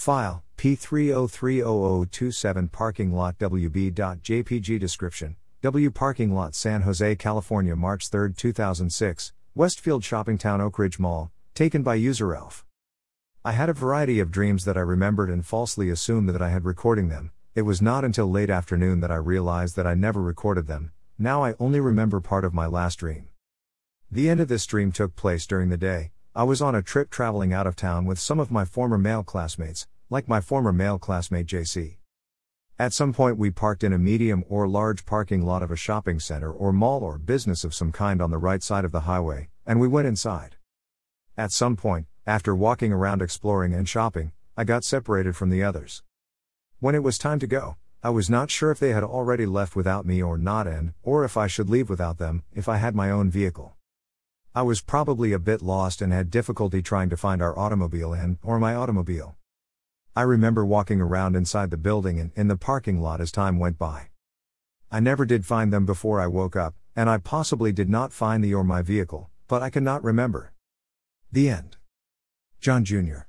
File P3030027 Parking Lot WB.JPG Description W Parking Lot San Jose, California, March 3, 2006, Westfield Shopping Town Oak Ridge Mall, taken by user Elf. I had a variety of dreams that I remembered and falsely assumed that I had recording them. It was not until late afternoon that I realized that I never recorded them. Now I only remember part of my last dream. The end of this dream took place during the day. I was on a trip traveling out of town with some of my former male classmates, like my former male classmate JC. At some point, we parked in a medium or large parking lot of a shopping center or mall or business of some kind on the right side of the highway, and we went inside. At some point, after walking around exploring and shopping, I got separated from the others. When it was time to go, I was not sure if they had already left without me or not, and, or if I should leave without them, if I had my own vehicle. I was probably a bit lost and had difficulty trying to find our automobile and, or my automobile. I remember walking around inside the building and in the parking lot as time went by. I never did find them before I woke up, and I possibly did not find the or my vehicle, but I cannot remember. The end. John Jr.